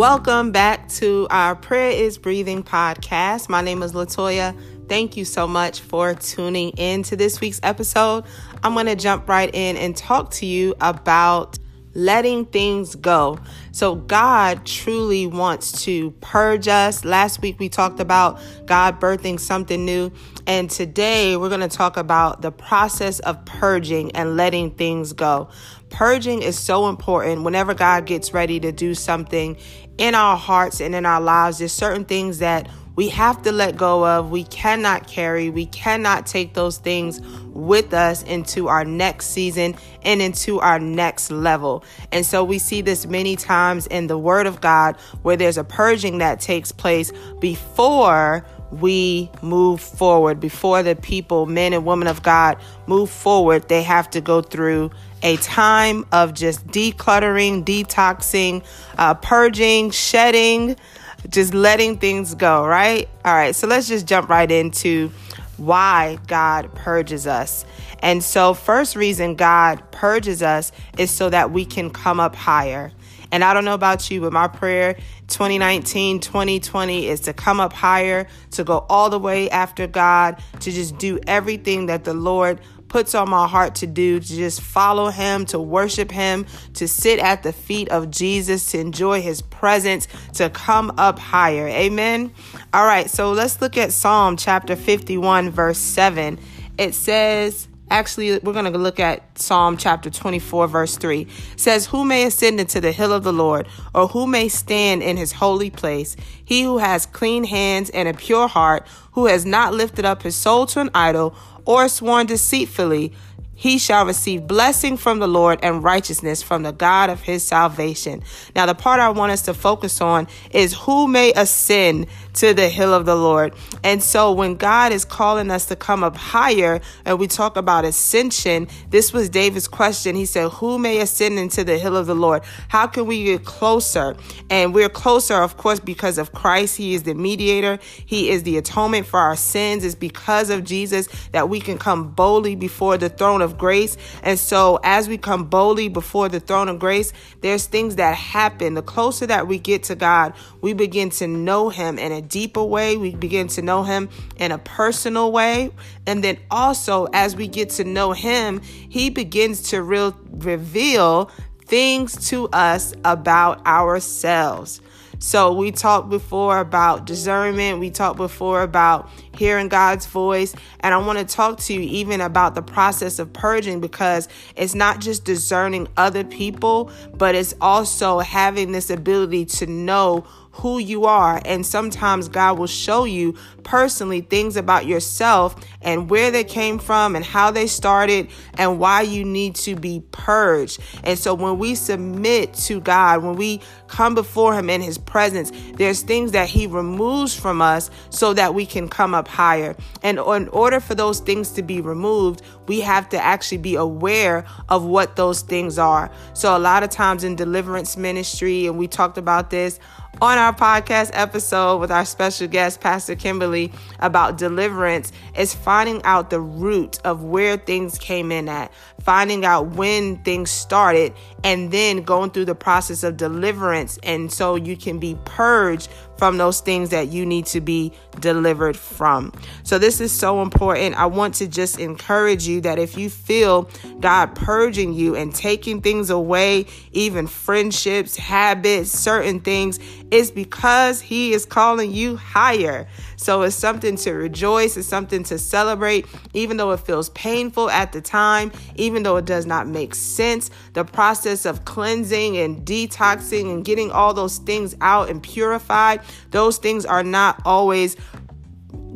Welcome back to our Prayer is Breathing podcast. My name is Latoya. Thank you so much for tuning in to this week's episode. I'm going to jump right in and talk to you about letting things go. So, God truly wants to purge us. Last week we talked about God birthing something new. And today we're going to talk about the process of purging and letting things go. Purging is so important whenever God gets ready to do something in our hearts and in our lives. There's certain things that we have to let go of. We cannot carry, we cannot take those things with us into our next season and into our next level. And so we see this many times in the Word of God where there's a purging that takes place before we move forward, before the people, men and women of God, move forward, they have to go through a time of just decluttering, detoxing, uh, purging, shedding, just letting things go, right? All right, so let's just jump right into why God purges us. And so, first reason God purges us is so that we can come up higher. And I don't know about you, but my prayer 2019, 2020 is to come up higher, to go all the way after God, to just do everything that the Lord puts on my heart to do, to just follow him, to worship him, to sit at the feet of Jesus, to enjoy his presence, to come up higher. Amen. All right, so let's look at Psalm chapter 51, verse 7. It says, Actually, we're going to look at Psalm chapter 24, verse 3. It says, Who may ascend into the hill of the Lord, or who may stand in his holy place? He who has clean hands and a pure heart, who has not lifted up his soul to an idol, or sworn deceitfully, he shall receive blessing from the Lord and righteousness from the God of his salvation. Now, the part I want us to focus on is who may ascend to the hill of the Lord. And so, when God is calling us to come up higher and we talk about ascension, this was David's question. He said, Who may ascend into the hill of the Lord? How can we get closer? And we're closer, of course, because of Christ. He is the mediator, He is the atonement for our sins. It's because of Jesus that we can come boldly before the throne of of grace. And so, as we come boldly before the throne of grace, there's things that happen. The closer that we get to God, we begin to know Him in a deeper way. We begin to know Him in a personal way. And then also, as we get to know Him, He begins to real, reveal things to us about ourselves. So we talked before about discernment. We talked before about hearing God's voice. And I want to talk to you even about the process of purging because it's not just discerning other people, but it's also having this ability to know who you are. And sometimes God will show you personally things about yourself and where they came from and how they started and why you need to be purged. And so when we submit to God, when we come before Him in His presence, there's things that He removes from us so that we can come up higher. And in order for those things to be removed, we have to actually be aware of what those things are. So a lot of times in deliverance ministry, and we talked about this, on our podcast episode with our special guest, Pastor Kimberly, about deliverance is finding out the root of where things came in at, finding out when things started, and then going through the process of deliverance. And so you can be purged from those things that you need to be delivered from. So, this is so important. I want to just encourage you that if you feel God purging you and taking things away, even friendships, habits, certain things, it's because He is calling you higher. So, it's something to rejoice, it's something to celebrate, even though it feels painful at the time, even though it does not make sense. The process of cleansing and detoxing and getting all those things out and purified those things are not always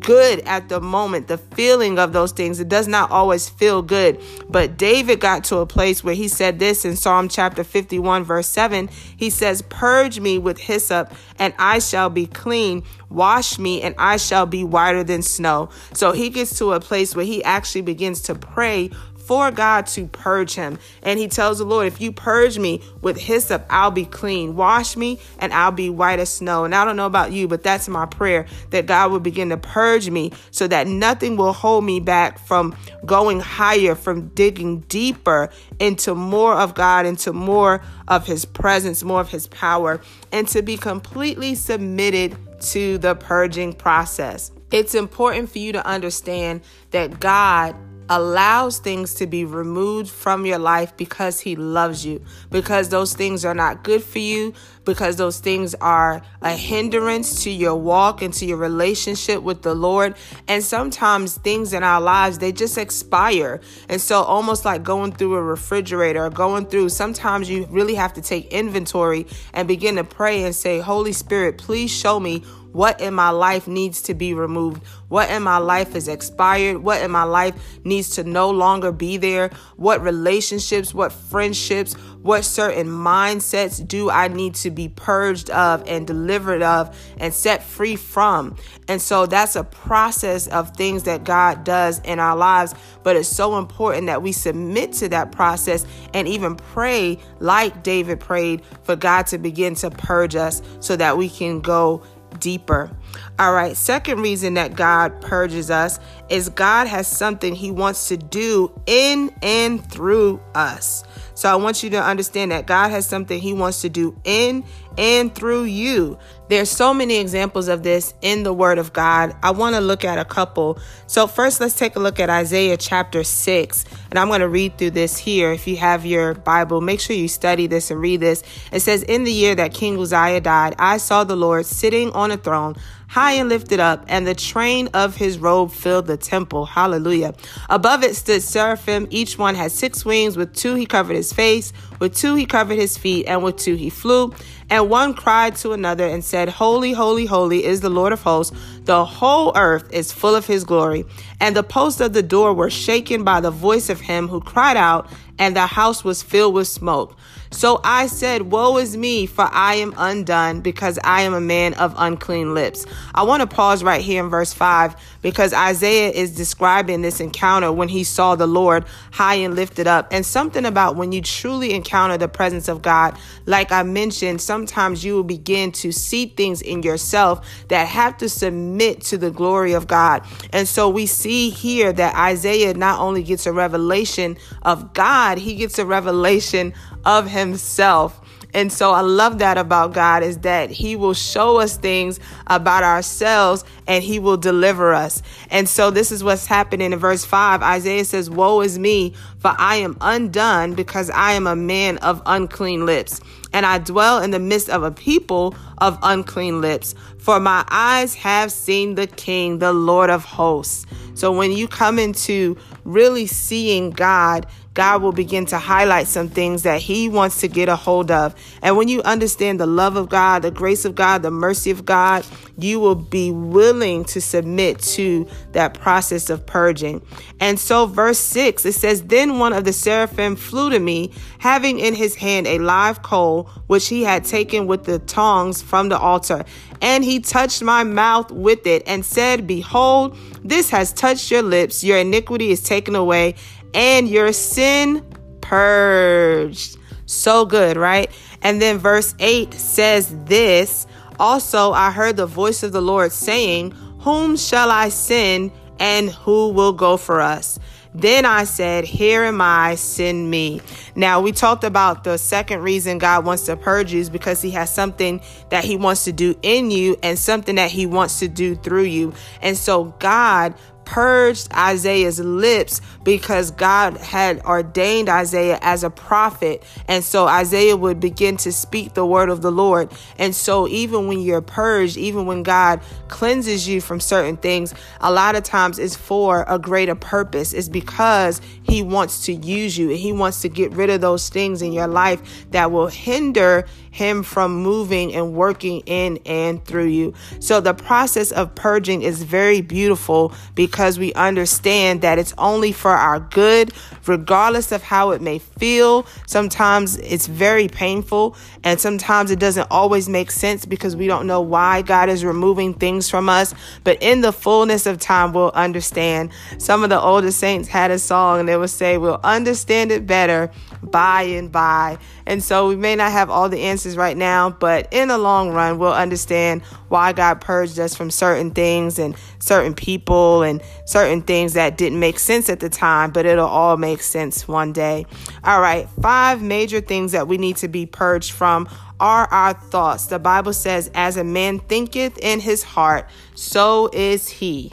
good at the moment, the feeling of those things. It does not always feel good. But David got to a place where he said this in Psalm chapter 51, verse 7. He says, Purge me with hyssop, and I shall be clean. Wash me, and I shall be whiter than snow. So he gets to a place where he actually begins to pray for God to purge him. And he tells the Lord, If you purge me with hyssop, I'll be clean. Wash me, and I'll be white as snow. And I don't know about you, but that's my prayer that God will begin to purge me so that nothing will hold me back from going higher, from digging deeper into more of God, into more of his presence, more of his power, and to be completely submitted to the purging process. It's important for you to understand that God allows things to be removed from your life because he loves you, because those things are not good for you, because those things are a hindrance to your walk and to your relationship with the Lord. And sometimes things in our lives, they just expire. And so, almost like going through a refrigerator or going through, sometimes you really have to take inventory and begin to pray and say, Holy Spirit, please show me what in my life needs to be removed? What in my life is expired? What in my life needs to no longer be there? What relationships, what friendships, what certain mindsets do I need to be purged of and delivered of and set free from? And so that's a process of things that God does in our lives. But it's so important that we submit to that process and even pray like David prayed for God to begin to purge us so that we can go deeper. All right, second reason that God purges us is God has something He wants to do in and through us. So I want you to understand that God has something He wants to do in and through you. There's so many examples of this in the Word of God. I want to look at a couple. So, first, let's take a look at Isaiah chapter 6. And I'm going to read through this here. If you have your Bible, make sure you study this and read this. It says, In the year that King Uzziah died, I saw the Lord sitting on a throne high and lifted up, and the train of his robe filled the temple. Hallelujah. Above it stood seraphim. Each one had six wings. With two he covered his face, with two he covered his feet, and with two he flew. And one cried to another and said, Holy, holy, holy is the Lord of hosts. The whole earth is full of his glory. And the posts of the door were shaken by the voice of him who cried out, and the house was filled with smoke. So I said, Woe is me, for I am undone, because I am a man of unclean lips. I want to pause right here in verse 5 because Isaiah is describing this encounter when he saw the Lord high and lifted up. And something about when you truly encounter the presence of God, like I mentioned, sometimes you will begin to see things in yourself that have to submit to the glory of God. And so we see here that Isaiah not only gets a revelation of God, he gets a revelation of himself. And so I love that about God is that he will show us things about ourselves and he will deliver us. And so this is what's happening in verse 5. Isaiah says, Woe is me, for I am undone because I am a man of unclean lips. And I dwell in the midst of a people of unclean lips. For my eyes have seen the King, the Lord of hosts. So when you come into really seeing God, God will begin to highlight some things that He wants to get a hold of. And when you understand the love of God, the grace of God, the mercy of God, you will be willing to submit to that process of purging. And so, verse 6, it says, Then one of the seraphim flew to me, having in his hand a live coal, which he had taken with the tongs from the altar. And he touched my mouth with it and said, Behold, this has touched your lips. Your iniquity is taken away and your sin purged. So good, right? And then verse 8 says this Also, I heard the voice of the Lord saying, Whom shall I send, and who will go for us? Then I said, Here am I, send me. Now, we talked about the second reason God wants to purge you is because He has something that He wants to do in you and something that He wants to do through you. And so, God purged Isaiah's lips because God had ordained Isaiah as a prophet. And so Isaiah would begin to speak the word of the Lord. And so even when you're purged, even when God cleanses you from certain things, a lot of times it's for a greater purpose. It's because he wants to use you and he wants to get rid of those things in your life that will hinder him from moving and working in and through you. So the process of purging is very beautiful because we understand that it's only for our good, regardless of how it may feel. Sometimes it's very painful, and sometimes it doesn't always make sense because we don't know why God is removing things from us. But in the fullness of time, we'll understand. Some of the older saints had a song, and they would say, We'll understand it better by and by. And so we may not have all the answers right now, but in the long run, we'll understand why God purged us from certain things and certain people and certain things that didn't make sense at the time, but it'll all make sense one day. All right, five major things that we need to be purged from are our thoughts. The Bible says, As a man thinketh in his heart, so is he.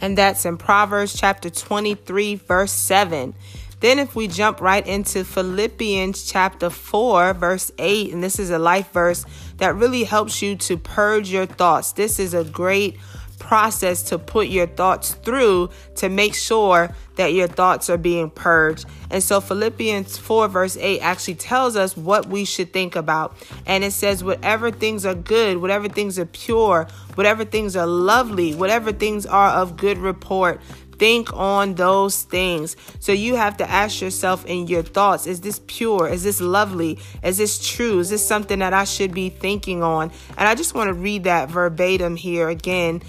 And that's in Proverbs chapter 23, verse 7. Then, if we jump right into Philippians chapter 4, verse 8, and this is a life verse that really helps you to purge your thoughts. This is a great process to put your thoughts through to make sure that your thoughts are being purged. And so Philippians 4, verse 8 actually tells us what we should think about. And it says, whatever things are good, whatever things are pure, whatever things are lovely, whatever things are of good report, think on those things. So you have to ask yourself in your thoughts is this pure? Is this lovely? Is this true? Is this something that I should be thinking on? And I just want to read that verbatim here again.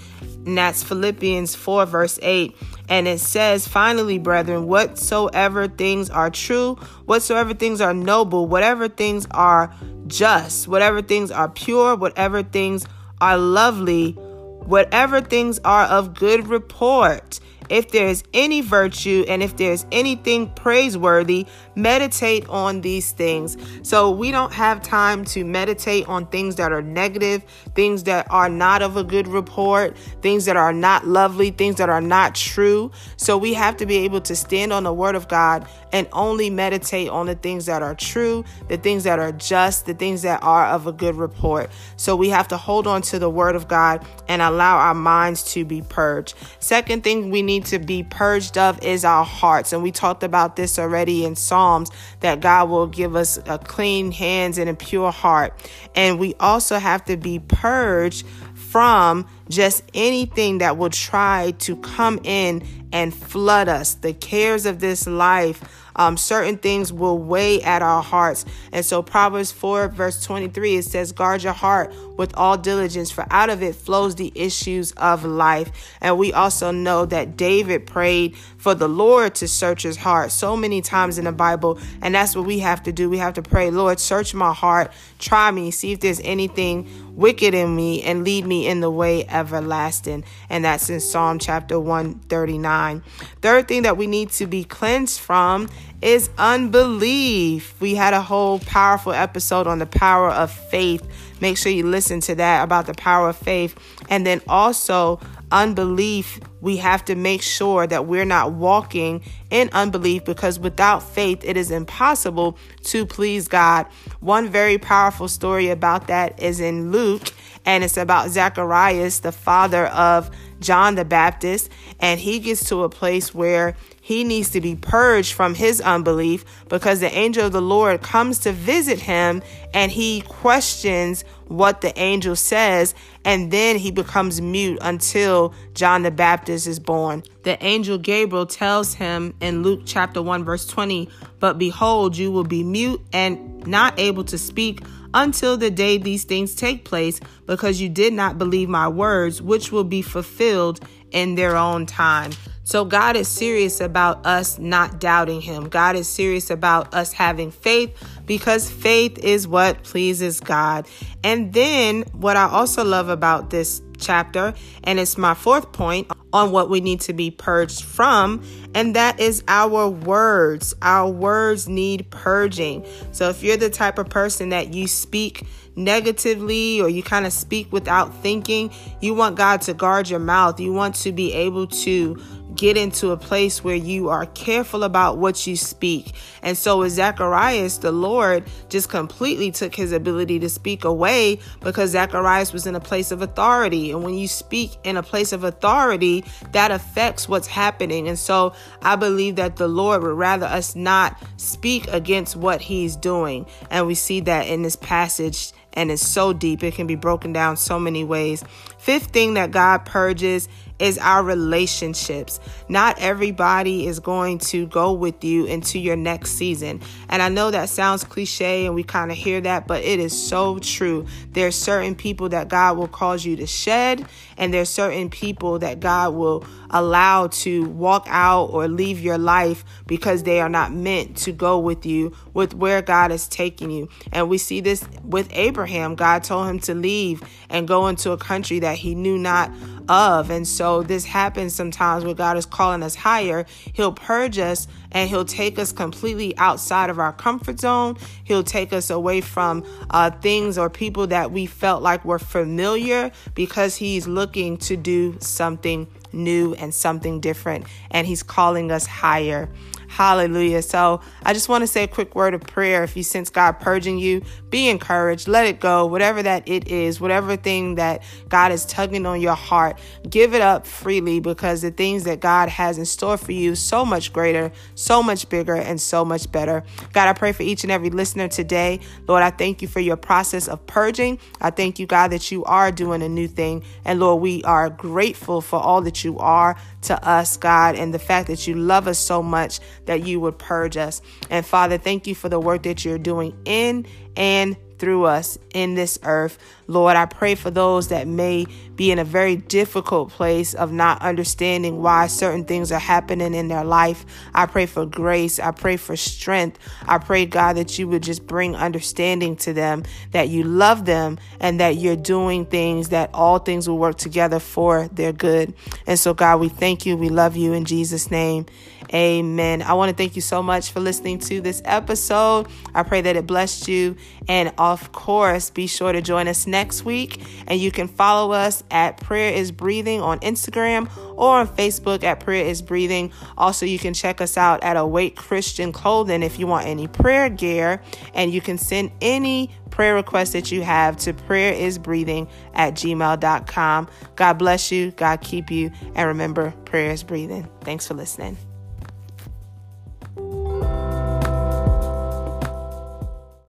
And that's Philippians 4, verse 8. And it says, Finally, brethren, whatsoever things are true, whatsoever things are noble, whatever things are just, whatever things are pure, whatever things are lovely, whatever things are of good report if there is any virtue and if there's anything praiseworthy, meditate on these things. So we don't have time to meditate on things that are negative, things that are not of a good report, things that are not lovely, things that are not true. So we have to be able to stand on the word of God and only meditate on the things that are true, the things that are just, the things that are of a good report. So we have to hold on to the word of God and allow our minds to be purged. Second thing we need to be purged of is our hearts. And we talked about this already in Psalms that God will give us a clean hands and a pure heart. And we also have to be purged from just anything that will try to come in and flood us. The cares of this life, um, certain things will weigh at our hearts. And so, Proverbs 4, verse 23, it says, Guard your heart with all diligence, for out of it flows the issues of life. And we also know that David prayed for the Lord to search his heart so many times in the Bible. And that's what we have to do. We have to pray, Lord, search my heart, try me, see if there's anything wicked in me, and lead me in the way everlasting. And that's in Psalm chapter 139. Third thing that we need to be cleansed from is unbelief. We had a whole powerful episode on the power of faith. Make sure you listen to that about the power of faith. And then also, unbelief, we have to make sure that we're not walking in unbelief because without faith, it is impossible to please God. One very powerful story about that is in Luke, and it's about Zacharias, the father of John the Baptist, and he gets to a place where he needs to be purged from his unbelief because the angel of the Lord comes to visit him and he questions what the angel says, and then he becomes mute until John the Baptist is born. The angel Gabriel tells him in Luke chapter 1, verse 20, But behold, you will be mute and not able to speak until the day these things take place, because you did not believe my words, which will be fulfilled in their own time. So, God is serious about us not doubting Him. God is serious about us having faith because faith is what pleases God. And then, what I also love about this chapter, and it's my fourth point on what we need to be purged from, and that is our words. Our words need purging. So, if you're the type of person that you speak negatively or you kind of speak without thinking, you want God to guard your mouth. You want to be able to get into a place where you are careful about what you speak. And so with Zacharias, the Lord just completely took his ability to speak away because Zacharias was in a place of authority. And when you speak in a place of authority, that affects what's happening. And so I believe that the Lord would rather us not speak against what he's doing. And we see that in this passage and it's so deep. It can be broken down so many ways. Fifth thing that God purges is our relationships. Not everybody is going to go with you into your next season. And I know that sounds cliche and we kind of hear that, but it is so true. There are certain people that God will cause you to shed, and there's certain people that God will allow to walk out or leave your life because they are not meant to go with you with where God is taking you. And we see this with Abraham. God told him to leave and go into a country that he knew not of. And so this happens sometimes where God is calling us higher. He'll purge us and he'll take us completely outside of our comfort zone. He'll take us away from uh, things or people that we felt like were familiar because he's looking to do something new and something different. And he's calling us higher. Hallelujah. So I just want to say a quick word of prayer. If you sense God purging you, be encouraged. Let it go. Whatever that it is, whatever thing that God is tugging on your heart, give it up freely because the things that God has in store for you so much greater, so much bigger, and so much better. God, I pray for each and every listener today. Lord, I thank you for your process of purging. I thank you, God, that you are doing a new thing. And Lord, we are grateful for all that you are to us, God, and the fact that you love us so much that you would purge us. And Father, thank you for the work that you're doing in and through us in this earth. Lord, I pray for those that may be in a very difficult place of not understanding why certain things are happening in their life. I pray for grace. I pray for strength. I pray, God, that you would just bring understanding to them, that you love them, and that you're doing things that all things will work together for their good. And so, God, we thank you. We love you in Jesus' name. Amen. I want to thank you so much for listening to this episode. I pray that it blessed you. And of course, be sure to join us next week. And you can follow us at Prayer is Breathing on Instagram or on Facebook at Prayer is Breathing. Also, you can check us out at Awake Christian Clothing if you want any prayer gear. And you can send any prayer requests that you have to prayerisbreathing at gmail.com. God bless you. God keep you. And remember, prayer is breathing. Thanks for listening.